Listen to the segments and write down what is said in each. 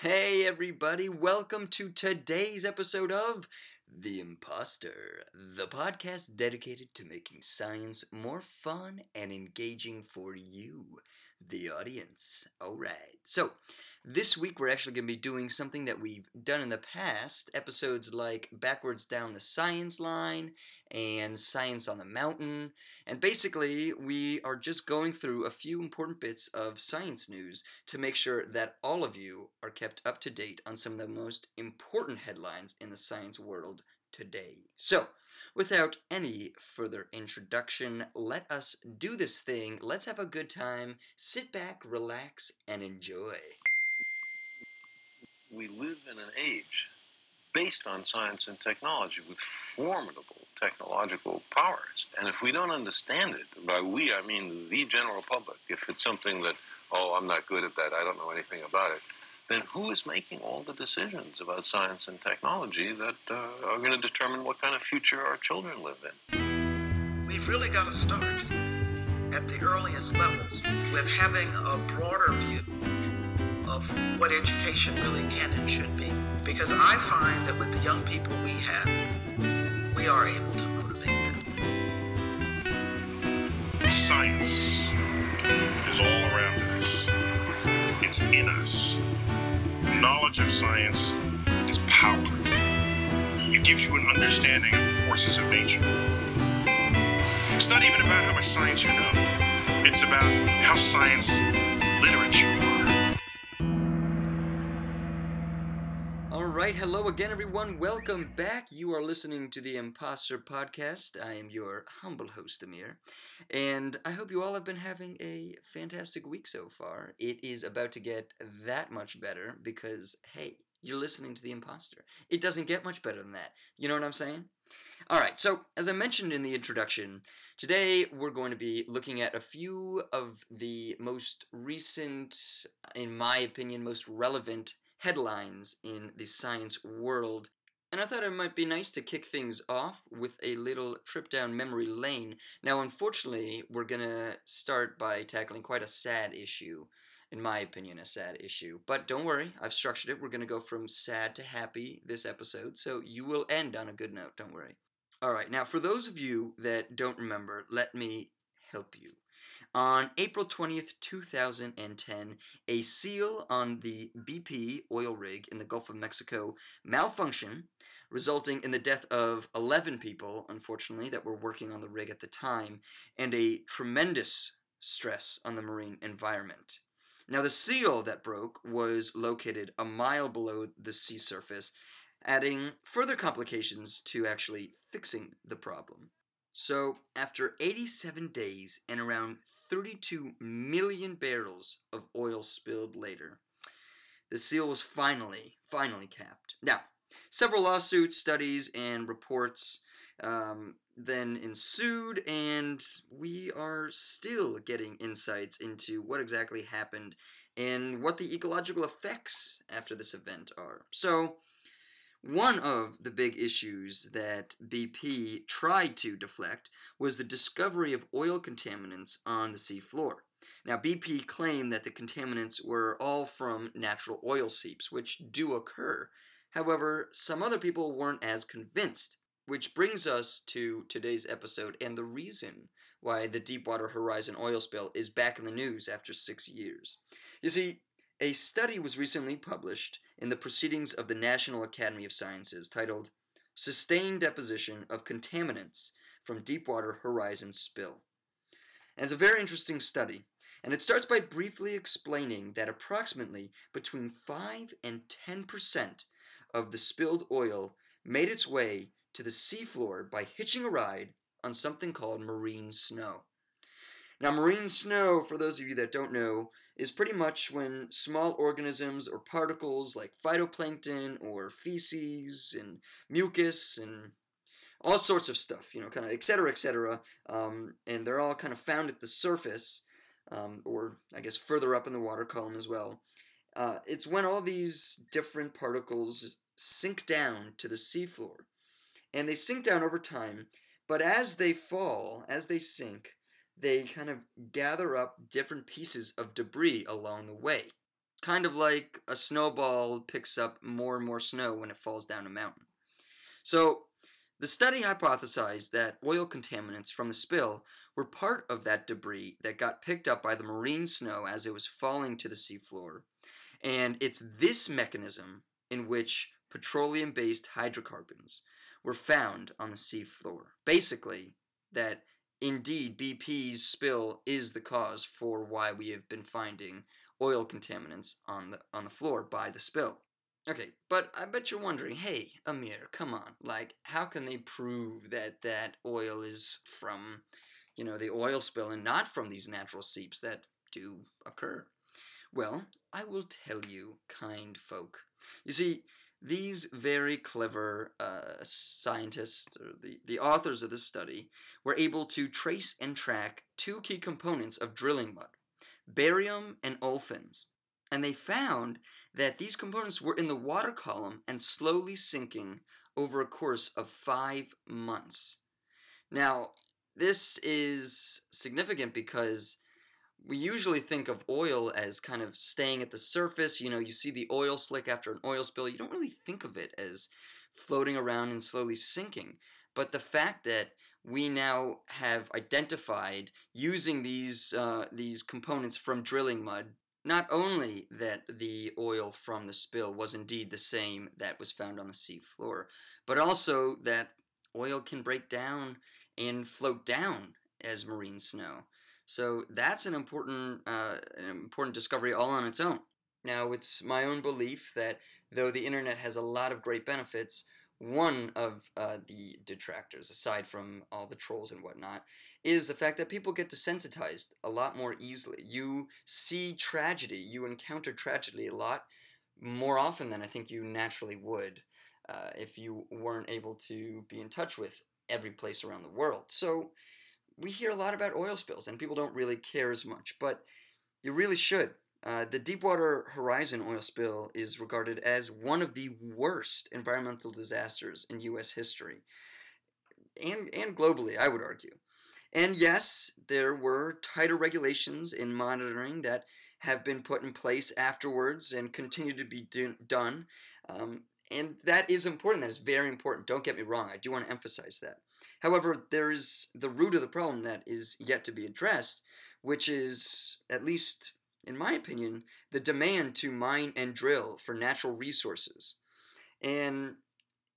Hey, everybody, welcome to today's episode of The Imposter, the podcast dedicated to making science more fun and engaging for you, the audience. All right. So, this week we're actually going to be doing something that we've done in the past. Episodes like Backwards Down the Science Line and Science on the Mountain. And basically, we are just going through a few important bits of science news to make sure that all of you are kept up to date on some of the most important headlines in the science world today. So, without any further introduction, let us do this thing. Let's have a good time. Sit back, relax, and enjoy. We live in an age based on science and technology with formidable technological powers. And if we don't understand it, by we I mean the general public, if it's something that, oh, I'm not good at that, I don't know anything about it, then who is making all the decisions about science and technology that uh, are going to determine what kind of future our children live in? We've really got to start at the earliest levels with having a broader view of what education really can and should be. Because I find that with the young people we have, we are able to motivate them. Science is all around us. It's in us. Knowledge of science is power. It gives you an understanding of the forces of nature. It's not even about how much science you know. It's about how science literate right, hello again, everyone. Welcome back. You are listening to the Imposter Podcast. I am your humble host, Amir, and I hope you all have been having a fantastic week so far. It is about to get that much better because, hey, you're listening to the Imposter. It doesn't get much better than that. You know what I'm saying? All right, so as I mentioned in the introduction, today we're going to be looking at a few of the most recent, in my opinion, most relevant headlines in the science world. And I thought it might be nice to kick things off with a little trip down memory lane. Now, unfortunately, we're going to start by tackling quite a sad issue. In my opinion, a sad issue. But don't worry, I've structured it. We're going to go from sad to happy this episode, so you will end on a good note. Don't worry. All right, now for those of you that don't remember, let me help you. On April 20th, 2010, a seal on the BP oil rig in the Gulf of Mexico malfunctioned, resulting in the death of 11 people, unfortunately, that were working on the rig at the time, and a tremendous stress on the marine environment. Now, the seal that broke was located a mile below the sea surface, adding further complications to actually fixing the problem. So, after 87 days and around 32 million barrels of oil spilled later, the seal was finally, finally capped. Now, several lawsuits, studies, and reports um, then ensued, and we are still getting insights into what exactly happened and what the ecological effects after this event are. So, one of the big issues that BP tried to deflect was the discovery of oil contaminants on the seafloor. Now, BP claimed that the contaminants were all from natural oil seeps, which do occur. However, some other people weren't as convinced, which brings us to today's episode and the reason why the Deepwater Horizon oil spill is back in the news after six years. You see, a study was recently published in the Proceedings of the National Academy of Sciences titled Sustained Deposition of Contaminants from Deepwater Horizon Spill. And it's a very interesting study, and it starts by briefly explaining that approximately between 5 and 10% of the spilled oil made its way to the seafloor by hitching a ride on something called marine snow. Now, marine snow, for those of you that don't know, is pretty much when small organisms or particles like phytoplankton or feces and mucus and all sorts of stuff, you know, kind of et cetera, et cetera, um, and they're all kind of found at the surface, um, or I guess further up in the water column as well. Uh, it's when all these different particles sink down to the seafloor, and they sink down over time. But as they fall, as they sink, they kind of gather up different pieces of debris along the way. kind of like a snowball picks up more and more snow when it falls down a mountain. So, the study hypothesized that oil contaminants from the spill were part of that debris that got picked up by the marine snow as it was falling to the seafloor. And it's this mechanism in which petroleum based hydrocarbons were found on the seafloor. Basically, that indeed BP's spill is the cause for why we have been finding oil contaminants on the on the floor by the spill. Okay, but I bet you're wondering, hey, Amir, come on. Like how can they prove that that oil is from, you know, the oil spill and not from these natural seeps that do occur? Well, I will tell you, kind folk. You see, these very clever uh, scientists, or the, the authors of this study, were able to trace and track two key components of drilling mud barium and olefins. And they found that these components were in the water column and slowly sinking over a course of five months. Now, this is significant because we usually think of oil as kind of staying at the surface. You know, you see the oil slick after an oil spill. You don't really think of it as floating around and slowly sinking. But the fact that we now have identified using these uh, these components from drilling mud not only that the oil from the spill was indeed the same that was found on the sea floor, but also that oil can break down and float down as marine snow. So that's an important, uh, an important discovery all on its own. Now, it's my own belief that though the internet has a lot of great benefits, one of uh, the detractors, aside from all the trolls and whatnot, is the fact that people get desensitized a lot more easily. You see tragedy, you encounter tragedy a lot more often than I think you naturally would uh, if you weren't able to be in touch with every place around the world. So, we hear a lot about oil spills and people don't really care as much, but you really should. Uh, the Deepwater Horizon oil spill is regarded as one of the worst environmental disasters in U.S. history, and, and globally, I would argue. And yes, there were tighter regulations in monitoring that have been put in place afterwards and continue to be do- done. Um, and that is important. That is very important. Don't get me wrong. I do want to emphasize that. However, there is the root of the problem that is yet to be addressed, which is, at least in my opinion, the demand to mine and drill for natural resources. And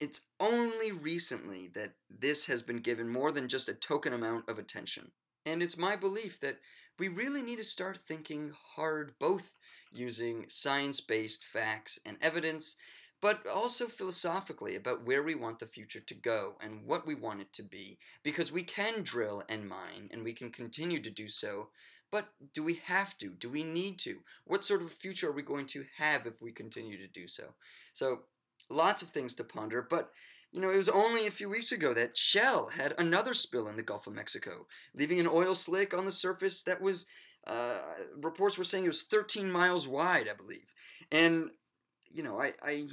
it's only recently that this has been given more than just a token amount of attention. And it's my belief that we really need to start thinking hard, both using science based facts and evidence but also philosophically about where we want the future to go and what we want it to be. Because we can drill and mine, and we can continue to do so, but do we have to? Do we need to? What sort of future are we going to have if we continue to do so? So, lots of things to ponder, but you know, it was only a few weeks ago that Shell had another spill in the Gulf of Mexico, leaving an oil slick on the surface that was, uh, reports were saying it was 13 miles wide, I believe. And, you know, I, I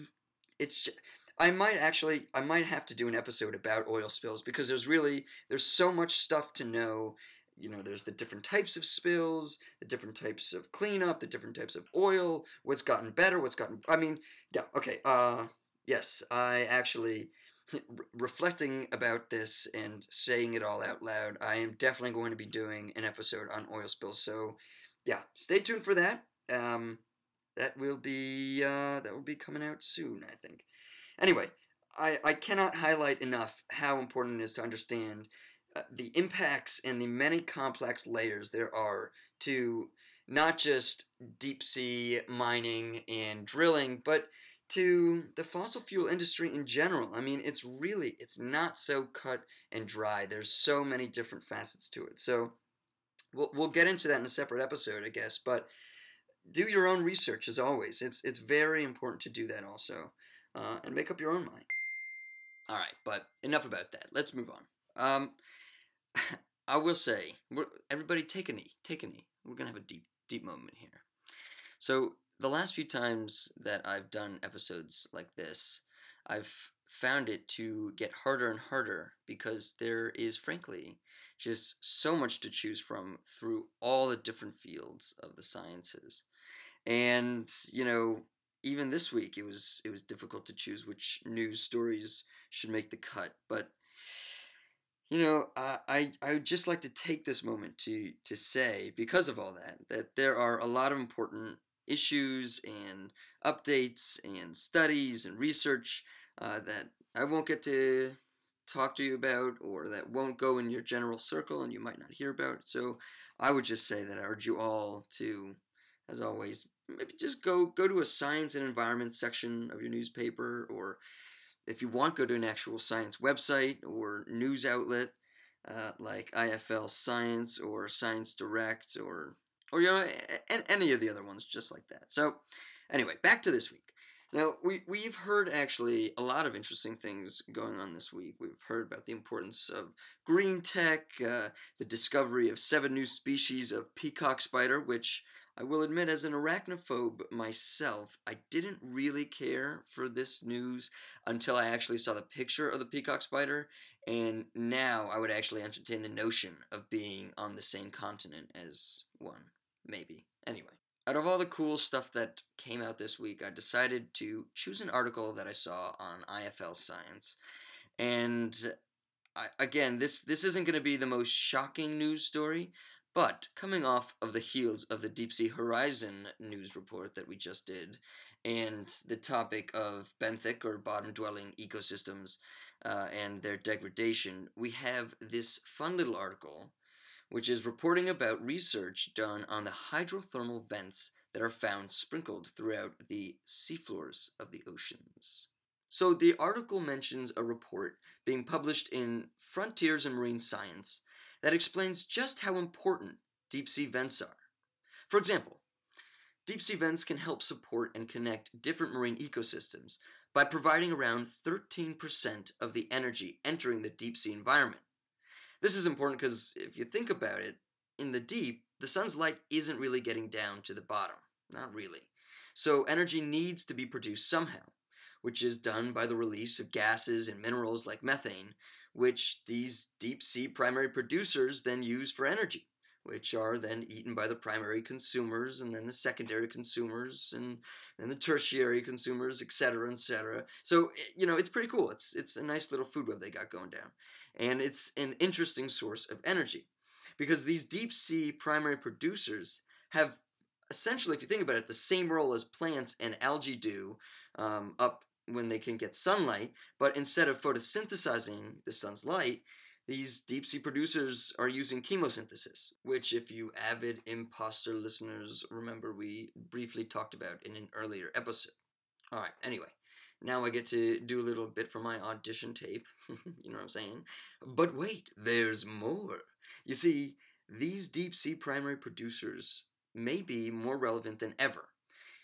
it's just, I might actually I might have to do an episode about oil spills because there's really there's so much stuff to know. You know, there's the different types of spills, the different types of cleanup, the different types of oil, what's gotten better, what's gotten I mean, yeah, okay. Uh yes, I actually reflecting about this and saying it all out loud, I am definitely going to be doing an episode on oil spills. So, yeah, stay tuned for that. Um, that will be uh, that will be coming out soon, I think. Anyway, I, I cannot highlight enough how important it is to understand uh, the impacts and the many complex layers there are to not just deep sea mining and drilling, but to the fossil fuel industry in general. I mean, it's really it's not so cut and dry. There's so many different facets to it. So we'll we'll get into that in a separate episode, I guess, but do your own research as always. It's it's very important to do that also, uh, and make up your own mind. All right, but enough about that. Let's move on. Um, I will say, everybody, take a knee. Take a knee. We're gonna have a deep deep moment here. So the last few times that I've done episodes like this, I've found it to get harder and harder because there is, frankly, just so much to choose from through all the different fields of the sciences. And you know, even this week, it was it was difficult to choose which news stories should make the cut. But you know, uh, I I would just like to take this moment to to say, because of all that, that there are a lot of important issues and updates and studies and research uh, that I won't get to talk to you about or that won't go in your general circle and you might not hear about. So I would just say that I urge you all to, as always, maybe just go go to a science and environment section of your newspaper or if you want, go to an actual science website or news outlet uh, like IFL Science or Science Direct or or you know any of the other ones just like that. So anyway, back to this week. Now we we've heard actually a lot of interesting things going on this week. We've heard about the importance of green tech, uh, the discovery of seven new species of peacock spider, which I will admit, as an arachnophobe myself, I didn't really care for this news until I actually saw the picture of the peacock spider, and now I would actually entertain the notion of being on the same continent as one. Maybe. Anyway, out of all the cool stuff that came out this week, I decided to choose an article that I saw on IFL Science. And uh, I, again, this, this isn't going to be the most shocking news story, but coming off of the heels of the Deep Sea Horizon news report that we just did, and the topic of benthic or bottom dwelling ecosystems uh, and their degradation, we have this fun little article which is reporting about research done on the hydrothermal vents that are found sprinkled throughout the seafloors of the oceans. So, the article mentions a report being published in Frontiers in Marine Science that explains just how important deep sea vents are. For example, deep sea vents can help support and connect different marine ecosystems by providing around 13% of the energy entering the deep sea environment. This is important because if you think about it, in the deep, the sun's light isn't really getting down to the bottom. Not really. So energy needs to be produced somehow, which is done by the release of gases and minerals like methane, which these deep sea primary producers then use for energy, which are then eaten by the primary consumers and then the secondary consumers and then the tertiary consumers, etc., etc. So eh, you know it's pretty cool. It's it's a nice little food web they got going down, and it's an interesting source of energy because these deep sea primary producers have essentially, if you think about it, the same role as plants and algae do um, up when they can get sunlight, but instead of photosynthesizing the sun's light, these deep sea producers are using chemosynthesis, which, if you avid imposter listeners remember, we briefly talked about in an earlier episode. All right, anyway, now I get to do a little bit for my audition tape. you know what I'm saying? But wait, there's more. You see, these deep sea primary producers may be more relevant than ever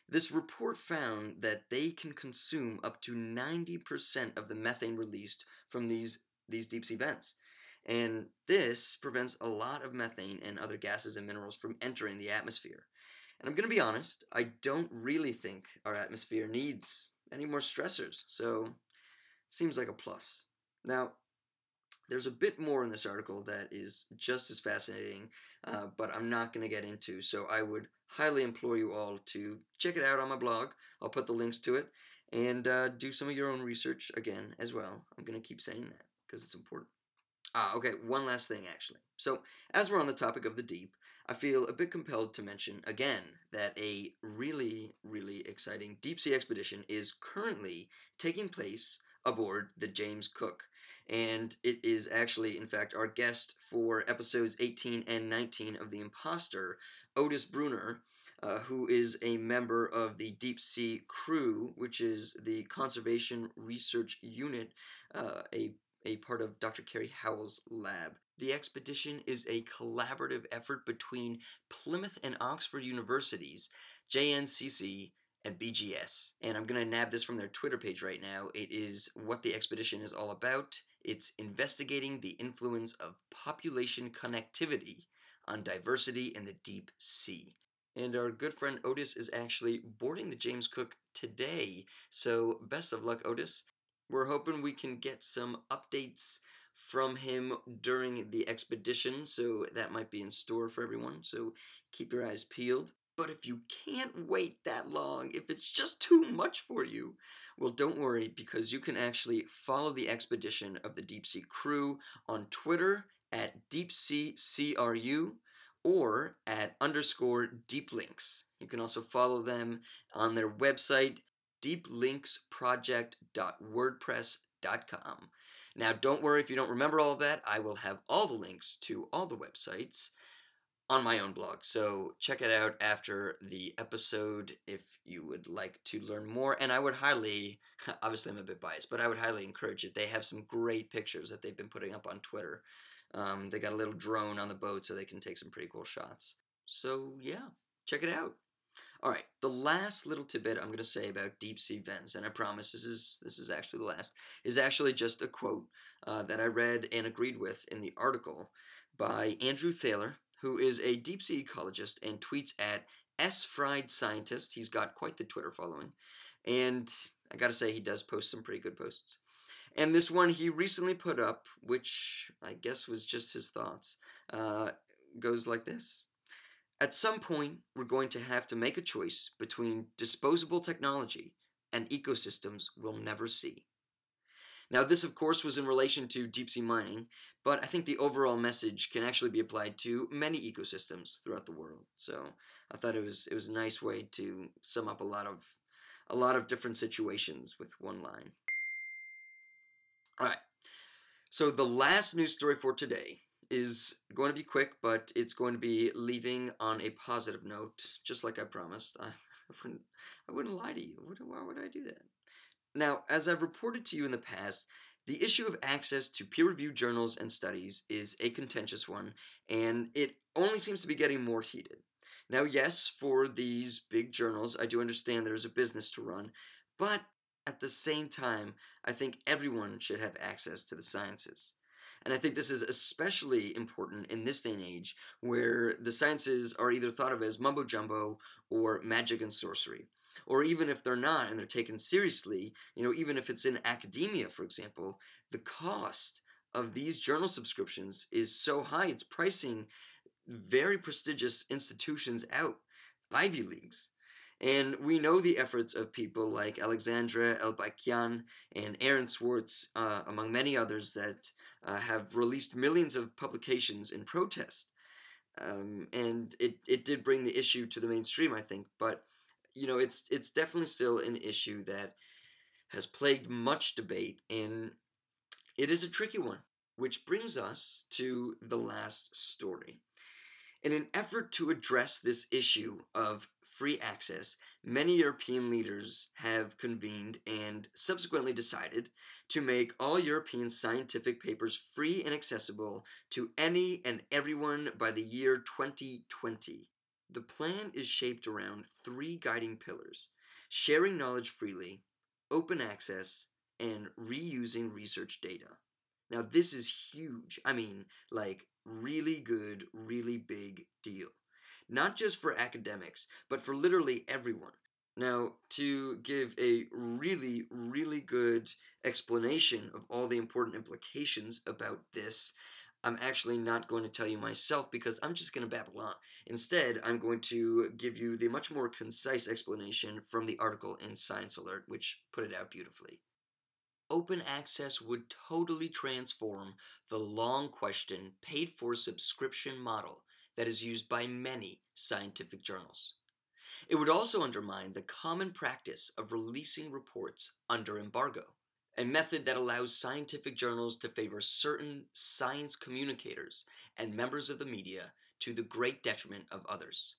this report found that they can consume up to 90% of the methane released from these, these deep sea vents. And this prevents a lot of methane and other gases and minerals from entering the atmosphere. And I'm going to be honest, I don't really think our atmosphere needs any more stressors, so it seems like a plus. Now, there's a bit more in this article that is just as fascinating, uh, but I'm not going to get into, so I would highly implore you all to check it out on my blog. I'll put the links to it and uh, do some of your own research again as well. I'm going to keep saying that because it's important. Ah, okay, one last thing actually. So, as we're on the topic of the deep, I feel a bit compelled to mention again that a really, really exciting deep sea expedition is currently taking place aboard the James Cook. And it is actually, in fact, our guest for episodes 18 and 19 of The Imposter, Otis Brunner, uh, who is a member of the Deep Sea Crew, which is the Conservation Research Unit, uh, a, a part of Dr. Kerry Howell's lab. The expedition is a collaborative effort between Plymouth and Oxford universities, JNCC, and BGS. And I'm going to nab this from their Twitter page right now. It is what the expedition is all about. It's investigating the influence of population connectivity on diversity in the deep sea. And our good friend Otis is actually boarding the James Cook today. So, best of luck, Otis. We're hoping we can get some updates from him during the expedition, so that might be in store for everyone. So, keep your eyes peeled. But if you can't wait that long, if it's just too much for you, well, don't worry because you can actually follow the expedition of the Deep Sea crew on Twitter at Deep Sea DeepSeaCRU or at underscore deeplinks. You can also follow them on their website, deeplinksproject.wordpress.com. Now, don't worry if you don't remember all of that. I will have all the links to all the websites on my own blog. So check it out after the episode if you would like to learn more. And I would highly, obviously, I'm a bit biased, but I would highly encourage it. They have some great pictures that they've been putting up on Twitter. Um, they got a little drone on the boat so they can take some pretty cool shots. So, yeah, check it out. All right, the last little tidbit I'm going to say about deep sea vents, and I promise this is this is actually the last, is actually just a quote uh, that I read and agreed with in the article by Andrew Thaler, who is a deep sea ecologist and tweets at S Fried Scientist. He's got quite the Twitter following, and I got to say he does post some pretty good posts. And this one he recently put up, which I guess was just his thoughts, uh, goes like this. At some point, we're going to have to make a choice between disposable technology and ecosystems we'll never see. Now, this, of course, was in relation to deep sea mining, but I think the overall message can actually be applied to many ecosystems throughout the world. So I thought it was it was a nice way to sum up a lot of a lot of different situations with one line. All right. So the last news story for today is going to be quick, but it's going to be leaving on a positive note, just like I promised. I, wouldn't, I wouldn't lie to you. Why would I do that? Now, as I've reported to you in the past, the issue of access to peer reviewed journals and studies is a contentious one, and it only seems to be getting more heated. Now, yes, for these big journals, I do understand there's a business to run, but at the same time, I think everyone should have access to the sciences. And I think this is especially important in this day and age where the sciences are either thought of as mumbo jumbo or magic and sorcery. Or even if they're not and they're taken seriously, you know, even if it's in academia, for example, the cost of these journal subscriptions is so high, it's pricing very prestigious institutions out, Ivy Leagues. And we know the efforts of people like Alexandra Elbakyan and Aaron Swartz, uh, among many others, that uh, have released millions of publications in protest. Um, and it, it did bring the issue to the mainstream, I think. But, you know, it's, it's definitely still an issue that has plagued much debate, and it is a tricky one. Which brings us to the last story. In an effort to address this issue of free access, many European leaders have convened and subsequently decided to make all European scientific papers free and accessible to any and everyone by the year 2020. The plan is shaped around three guiding pillars sharing knowledge freely, open access, and reusing research data. Now, this is huge. I mean, like, really good, really big deal not just for academics, but for literally everyone. Now, to give a really, really good explanation of all the important implications about this, I'm actually not going to tell you myself because I'm just going to babble on. Instead, I'm going to give you the much more concise explanation from the article in Science Alert, which put it out beautifully. Open access would totally transform the long question paid for subscription model that is used by many scientific journals. It would also undermine the common practice of releasing reports under embargo, a method that allows scientific journals to favor certain science communicators and members of the media to the great detriment of others.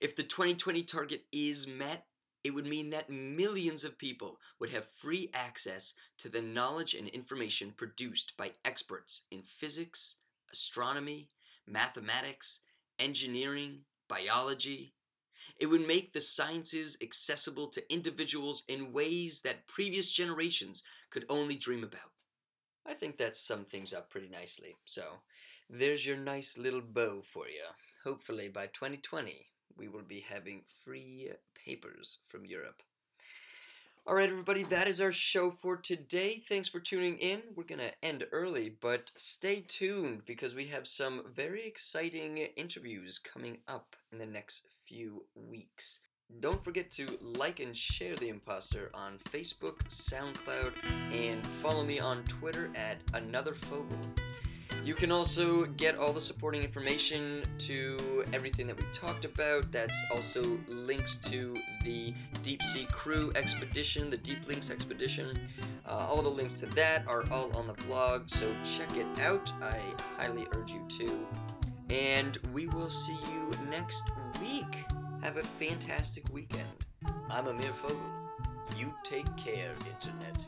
If the 2020 target is met, it would mean that millions of people would have free access to the knowledge and information produced by experts in physics, astronomy, mathematics, engineering, biology. It would make the sciences accessible to individuals in ways that previous generations could only dream about. I think that sums things up pretty nicely. So, there's your nice little bow for you. Hopefully, by 2020, we will be having free papers from Europe. All right, everybody, that is our show for today. Thanks for tuning in. We're going to end early, but stay tuned because we have some very exciting interviews coming up in the next few weeks. Don't forget to like and share The Imposter on Facebook, SoundCloud, and follow me on Twitter at Another Fogel. You can also get all the supporting information to everything that we talked about. That's also links to the Deep Sea Crew expedition, the Deep Links expedition. Uh, all the links to that are all on the blog, so check it out. I highly urge you to. And we will see next week. Have a fantastic weekend. I'm Amir Fogel. You take care, Internet.